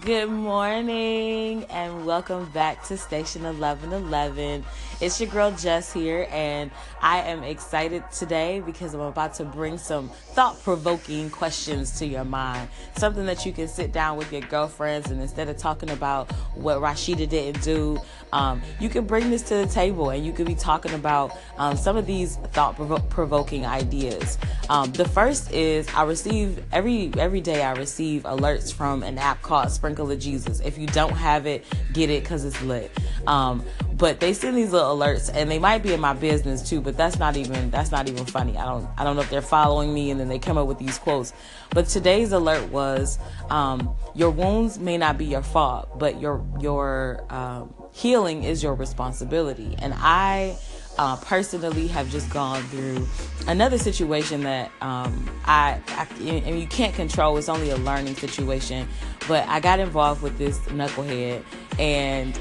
Good morning and welcome back to Station 1111. It's your girl Jess here, and I am excited today because I'm about to bring some thought provoking questions to your mind. Something that you can sit down with your girlfriends and instead of talking about what Rashida didn't do, um, you can bring this to the table and you could be talking about um, some of these thought provoking ideas. Um, the first is I receive every every day I receive alerts from an app called Sprinkle of Jesus. If you don't have it, get it because it's lit. Um, but they send these little alerts and they might be in my business too but that's not even that's not even funny i don't i don't know if they're following me and then they come up with these quotes but today's alert was um, your wounds may not be your fault but your your um, healing is your responsibility and i uh, personally have just gone through another situation that um, I, I and you can't control. It's only a learning situation, but I got involved with this knucklehead, and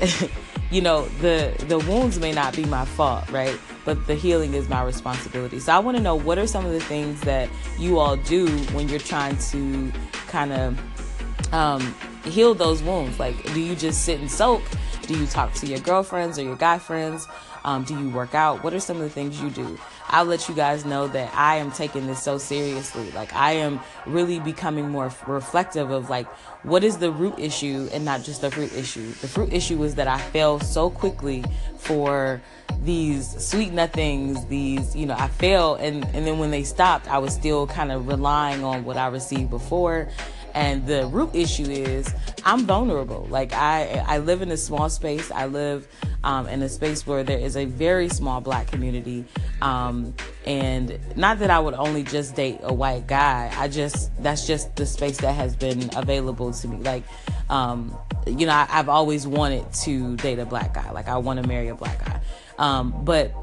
you know the the wounds may not be my fault, right? But the healing is my responsibility. So I want to know what are some of the things that you all do when you're trying to kind of um, heal those wounds. Like, do you just sit and soak? Do you talk to your girlfriends or your guy friends? Um, do you work out? What are some of the things you do? I'll let you guys know that I am taking this so seriously. Like I am really becoming more reflective of like what is the root issue and not just the fruit issue. The fruit issue is that I fell so quickly for these sweet nothings, these, you know, I fell and and then when they stopped, I was still kind of relying on what I received before and the root issue is I'm vulnerable. Like I, I live in a small space. I live um, in a space where there is a very small black community. Um, and not that I would only just date a white guy. I just, that's just the space that has been available to me. Like, um, you know, I, have always wanted to date a black guy. Like I want to marry a black guy. Um, but,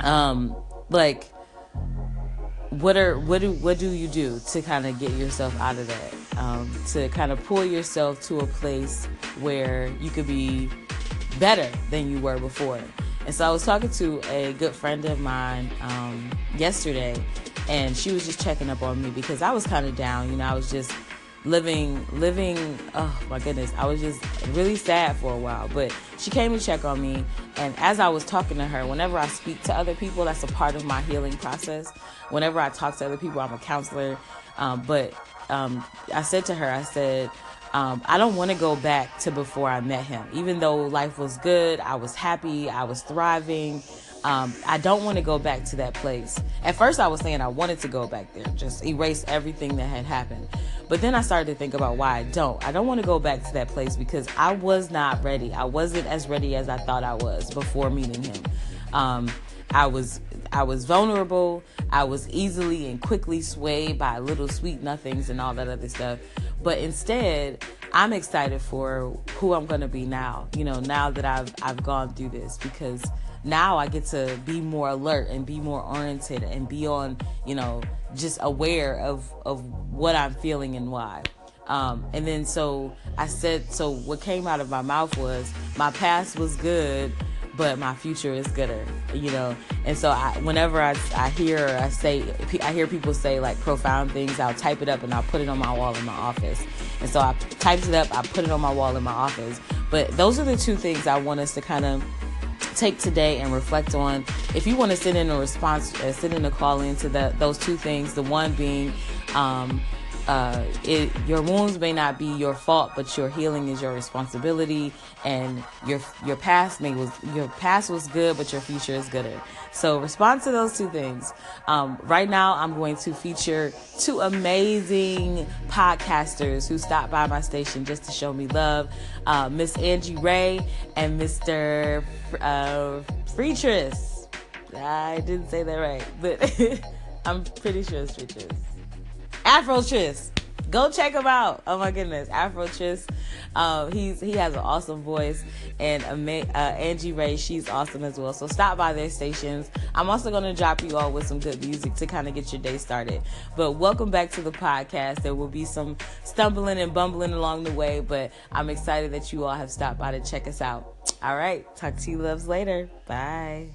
um, like, what are what do what do you do to kind of get yourself out of that um, to kind of pull yourself to a place where you could be better than you were before. And so i was talking to a good friend of mine um, yesterday and she was just checking up on me because i was kind of down you know i was just living living oh my goodness i was just really sad for a while. But she came to check on me and as i was talking to her whenever i speak to other people that's a part of my healing process whenever i talk to other people i'm a counselor um, but um, i said to her i said um, I don't want to go back to before I met him. Even though life was good, I was happy, I was thriving. Um, I don't want to go back to that place. At first, I was saying I wanted to go back there, just erase everything that had happened. But then I started to think about why I don't. I don't want to go back to that place because I was not ready. I wasn't as ready as I thought I was before meeting him. Um, I was I was vulnerable. I was easily and quickly swayed by little sweet nothings and all that other stuff. But instead, I'm excited for who I'm to be now. You know, now that I've I've gone through this because now I get to be more alert and be more oriented and be on, you know, just aware of of what I'm feeling and why. Um, and then so I said, so what came out of my mouth was, my past was good, but my future is gooder, you know. And so I, whenever I, I hear I say I hear people say like profound things, I'll type it up and I'll put it on my wall in my office. And so I typed it up, I put it on my wall in my office. But those are the two things I want us to kind of take today and reflect on. If you want to send in a response, uh, send in a call into the, those two things. The one being, um, uh, it, your wounds may not be your fault, but your healing is your responsibility, and your your past may was your past was good, but your future is gooder. So respond to those two things. Um, right now, I'm going to feature two amazing podcasters who stopped by my station just to show me love. Uh, Miss Angie Ray and Mr. Uh, Freetris. I didn't say that right, but I'm pretty sure it's Freetris. Afro Tris. Go check him out. Oh my goodness, Afro Tris. Um, he's he has an awesome voice, and uh, Angie Ray, she's awesome as well. So stop by their stations. I'm also going to drop you all with some good music to kind of get your day started. But welcome back to the podcast. There will be some stumbling and bumbling along the way, but I'm excited that you all have stopped by to check us out. All right, talk to you loves later. Bye.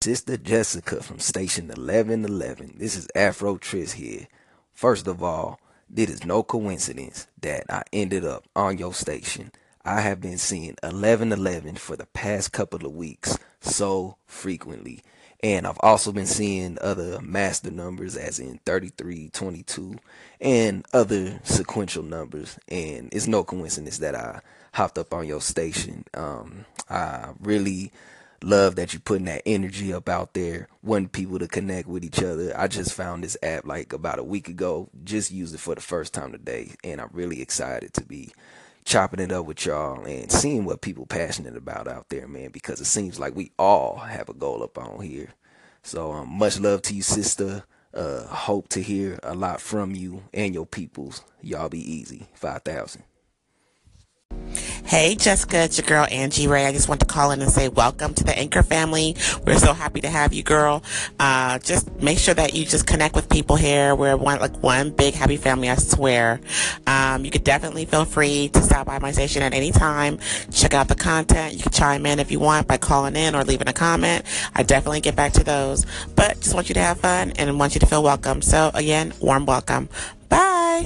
Sister Jessica from Station 1111. This is Afro Tris here. First of all, It is no coincidence that I ended up on your station. I have been seeing 1111 for the past couple of weeks so frequently. And I've also been seeing other master numbers, as in 33, 22, and other sequential numbers. And it's no coincidence that I hopped up on your station. Um, I really love that you're putting that energy up out there, wanting people to connect with each other. I just found this app like about a week ago, just used it for the first time today, and I'm really excited to be chopping it up with y'all and seeing what people passionate about out there, man, because it seems like we all have a goal up on here. So um, much love to you, sister. Uh, hope to hear a lot from you and your peoples. Y'all be easy. 5,000. Hey, Jessica, it's your girl Angie Ray. I just want to call in and say welcome to the Anchor family. We're so happy to have you, girl. Uh, just make sure that you just connect with people here. We're one like one big happy family, I swear. Um, you could definitely feel free to stop by my station at any time. Check out the content. You can chime in if you want by calling in or leaving a comment. I definitely get back to those. But just want you to have fun and want you to feel welcome. So again, warm welcome.